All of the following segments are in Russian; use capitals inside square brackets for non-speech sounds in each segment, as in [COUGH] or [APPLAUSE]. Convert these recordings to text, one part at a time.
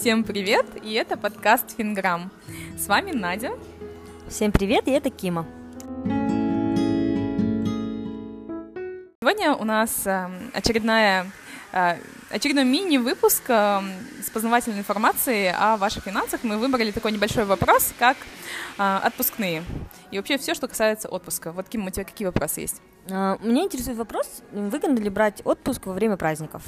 Всем привет, и это подкаст Финграм. С вами Надя. Всем привет, и это Кима. Сегодня у нас э, очередная э, очередной мини-выпуск э, с познавательной информацией о ваших финансах. Мы выбрали такой небольшой вопрос, как отпускные. И вообще все, что касается отпуска. Вот, Ким, у тебя какие вопросы есть? Меня интересует вопрос, выгодно ли брать отпуск во время праздников?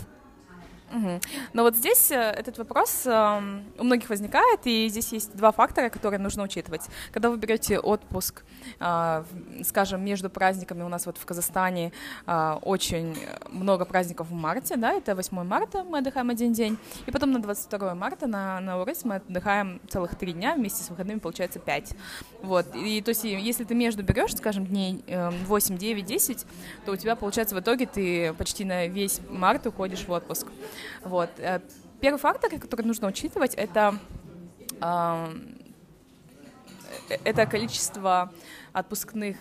Угу. Но вот здесь э, этот вопрос э, у многих возникает, и здесь есть два фактора, которые нужно учитывать. Когда вы берете отпуск, э, скажем, между праздниками, у нас вот в Казахстане э, очень много праздников в марте, да, это 8 марта мы отдыхаем один день, и потом на 22 марта на, на Урыс мы отдыхаем целых три дня, вместе с выходными получается 5. Вот, и то есть если ты между берешь, скажем, дней э, 8, 9, 10, то у тебя получается в итоге ты почти на весь март уходишь в отпуск. Вот. Э, первый фактор, который нужно учитывать, это э, это количество отпускных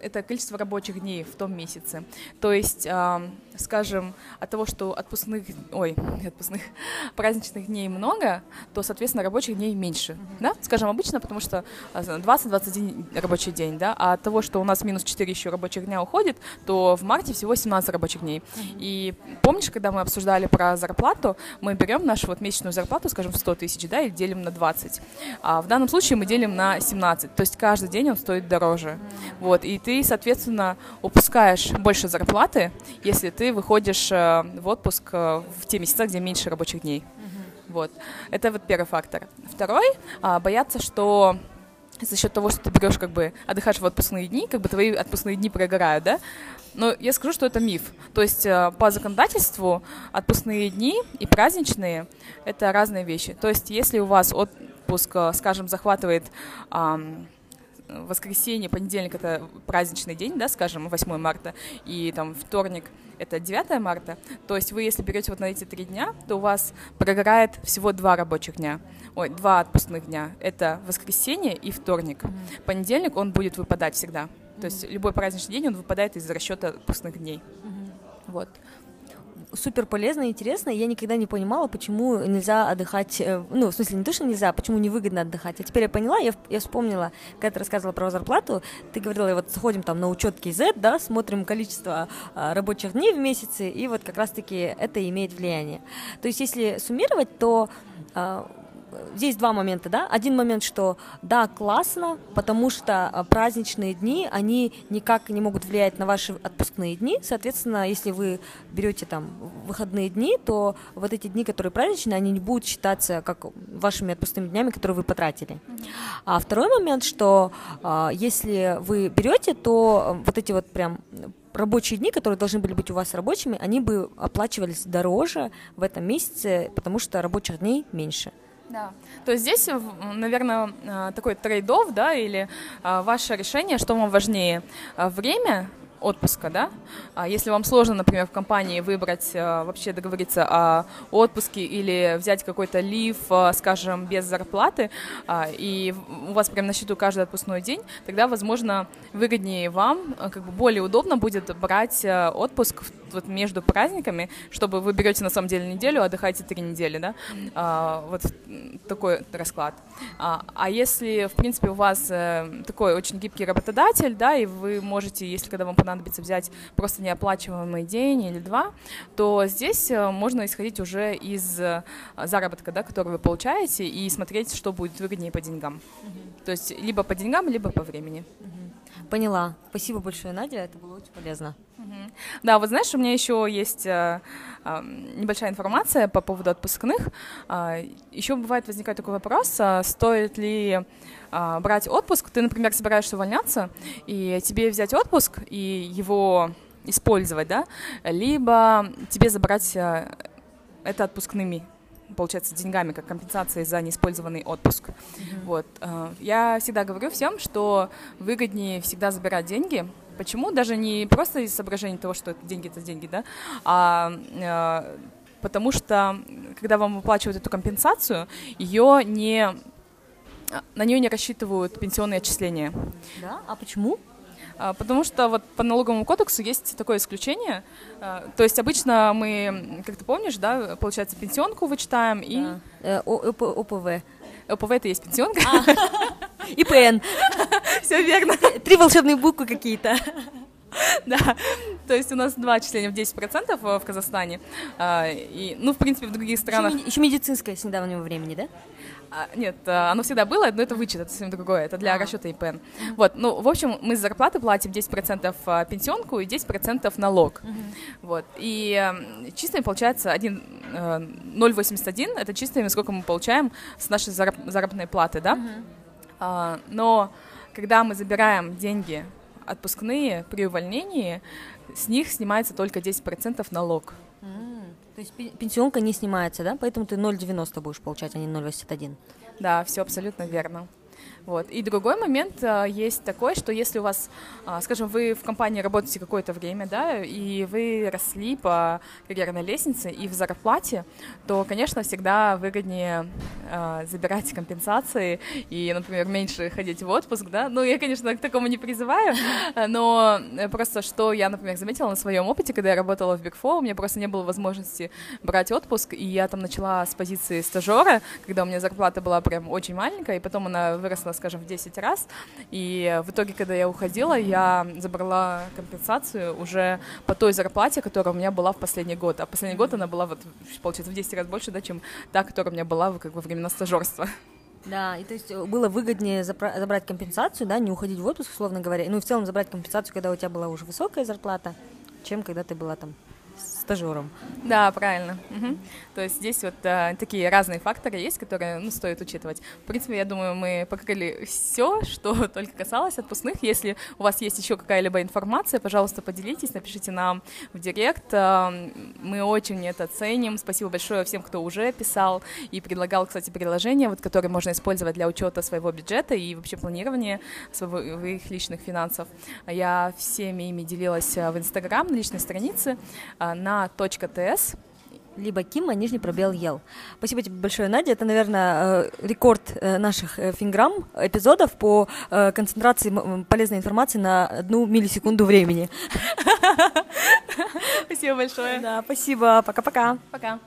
это количество рабочих дней в том месяце. То есть, э, скажем, от того, что отпускных, ой, отпускных, [LAUGHS] праздничных дней много, то, соответственно, рабочих дней меньше, mm-hmm. да? Скажем, обычно, потому что 20-21 а, рабочий день, да, а от того, что у нас минус 4 еще рабочих дня уходит, то в марте всего 17 рабочих дней. Mm-hmm. И помнишь, когда мы обсуждали про зарплату, мы берем нашу вот месячную зарплату, скажем, в 100 тысяч, да, и делим на 20. А в данном случае мы делим на 17, то есть каждый день он стоит дороже. Mm-hmm. Вот, и ты, соответственно, упускаешь больше зарплаты, если ты выходишь э, в отпуск э, в те месяца, где меньше рабочих дней. Mm-hmm. Вот. Это вот первый фактор. Второй, а, бояться, что за счет того, что ты берешь, как бы, отдыхаешь в отпускные дни, как бы твои отпускные дни прогорают, да? Но я скажу, что это миф. То есть э, по законодательству отпускные дни и праздничные — это разные вещи. То есть если у вас отпуск, скажем, захватывает воскресенье, понедельник это праздничный день, да, скажем, 8 марта, и там вторник это 9 марта, то есть вы, если берете вот на эти три дня, то у вас прогорает всего два рабочих дня, ой, два отпускных дня. Это воскресенье и вторник. Mm-hmm. Понедельник он будет выпадать всегда. Mm-hmm. То есть любой праздничный день он выпадает из расчета отпускных дней. Mm-hmm. Вот супер полезно и интересно. Я никогда не понимала, почему нельзя отдыхать, э, ну, в смысле, не то, что нельзя, почему невыгодно отдыхать. А теперь я поняла, я, я вспомнила, когда ты рассказывала про зарплату, ты говорила, вот сходим там на учет KZ, да, смотрим количество а, рабочих дней в месяце, и вот как раз-таки это имеет влияние. То есть, если суммировать, то а, здесь два момента, да. Один момент, что да, классно, потому что а, праздничные дни, они никак не могут влиять на ваши отпускные дни. Соответственно, если вы берете там выходные дни, то вот эти дни, которые праздничные, они не будут считаться как вашими отпускными днями, которые вы потратили. А второй момент, что а, если вы берете, то вот эти вот прям рабочие дни, которые должны были быть у вас рабочими, они бы оплачивались дороже в этом месяце, потому что рабочих дней меньше. Да. То есть здесь, наверное, э, такой трейдов, да, или э, ваше решение, что вам важнее, э, время отпуска, да? А если вам сложно, например, в компании выбрать, вообще договориться о отпуске или взять какой-то лив, э, скажем, без зарплаты, а, и у вас прям на счету каждый отпускной день, тогда, возможно, выгоднее вам, как бы более удобно будет брать отпуск вот между праздниками, чтобы вы берете на самом деле неделю, отдыхаете три недели, да? А, вот такой расклад. А, а если, в принципе, у вас такой очень гибкий работодатель, да, и вы можете, если когда вам понадобится взять просто неоплачиваемый день или два, то здесь э, можно исходить уже из э, заработка, да, который вы получаете, и смотреть, что будет выгоднее по деньгам. То есть либо по деньгам, либо по времени. Угу. Поняла. Спасибо большое, Надя, это было очень полезно. Да, вот знаешь, у меня еще есть э, э, небольшая информация по поводу отпускных. Э, еще бывает возникает такой вопрос, э, стоит ли а, брать отпуск, ты, например, собираешься увольняться, и тебе взять отпуск и его использовать, да, либо тебе забрать а, это отпускными получается, деньгами, как компенсацией за неиспользованный отпуск. Mm-hmm. Вот. А, я всегда говорю всем, что выгоднее всегда забирать деньги. Почему? Даже не просто из соображения того, что деньги — это деньги, да, а потому что, когда вам выплачивают эту компенсацию, ее не на нее не рассчитывают пенсионные отчисления. Да? А почему? А, потому что вот по налоговому кодексу есть такое исключение. А, то есть обычно мы, как ты помнишь, да, получается, пенсионку вычитаем и... Да. Э, ОПВ. ОПВ это есть пенсионка. А. [LAUGHS] ИПН. Все верно. Три волшебные буквы какие-то. [LAUGHS] Да, то есть у нас два отчисления в 10% в Казахстане. И, ну, в принципе, в других странах... Еще медицинское с недавнего времени, да? А, нет, а, оно всегда было, но это вычет, это совсем другое, это для а. расчета ИПН. Вот, ну, в общем, мы с зарплаты платим 10% а, пенсионку и 10% налог. Вот, и чистыми получается 0,81, это чистыми, сколько мы получаем с нашей зараб- заработной платы, да? А, но когда мы забираем деньги отпускные при увольнении, с них снимается только 10% налог. То есть пенсионка не снимается, да? Поэтому ты 0,90 будешь получать, а не 0,81. Да, все абсолютно верно. Вот. И другой момент а, есть такой, что если у вас, а, скажем, вы в компании работаете какое-то время, да, и вы росли по карьерной лестнице и в зарплате, то, конечно, всегда выгоднее а, забирать компенсации и, например, меньше ходить в отпуск, да. Ну, я, конечно, к такому не призываю, [LAUGHS] но просто что я, например, заметила на своем опыте, когда я работала в Big Four, у меня просто не было возможности брать отпуск, и я там начала с позиции стажера, когда у меня зарплата была прям очень маленькая, и потом она выросла скажем, в 10 раз. И в итоге, когда я уходила, я забрала компенсацию уже по той зарплате, которая у меня была в последний год. А последний год она была, вот, получается, в 10 раз больше, да, чем та, которая у меня была как во времена стажерства. Да, и то есть было выгоднее забрать компенсацию, да, не уходить в отпуск, условно говоря, ну и в целом забрать компенсацию, когда у тебя была уже высокая зарплата, чем когда ты была там стажером. Да, правильно. Угу. То есть здесь вот а, такие разные факторы есть, которые ну, стоит учитывать. В принципе, я думаю, мы покрыли все, что [LAUGHS] только касалось отпускных. Если у вас есть еще какая-либо информация, пожалуйста, поделитесь, напишите нам в директ. А, мы очень это ценим. Спасибо большое всем, кто уже писал и предлагал, кстати, приложения, вот, которые можно использовать для учета своего бюджета и вообще планирования своих личных финансов. Я всеми ими делилась а, в Инстаграм, на личной странице, на .ts либо Кима, нижний пробел ел. Спасибо тебе большое, Надя. Это, наверное, э, рекорд э, наших э, финграмм эпизодов по концентрации полезной информации на одну миллисекунду времени. Спасибо большое. Да, спасибо. Пока-пока. Пока.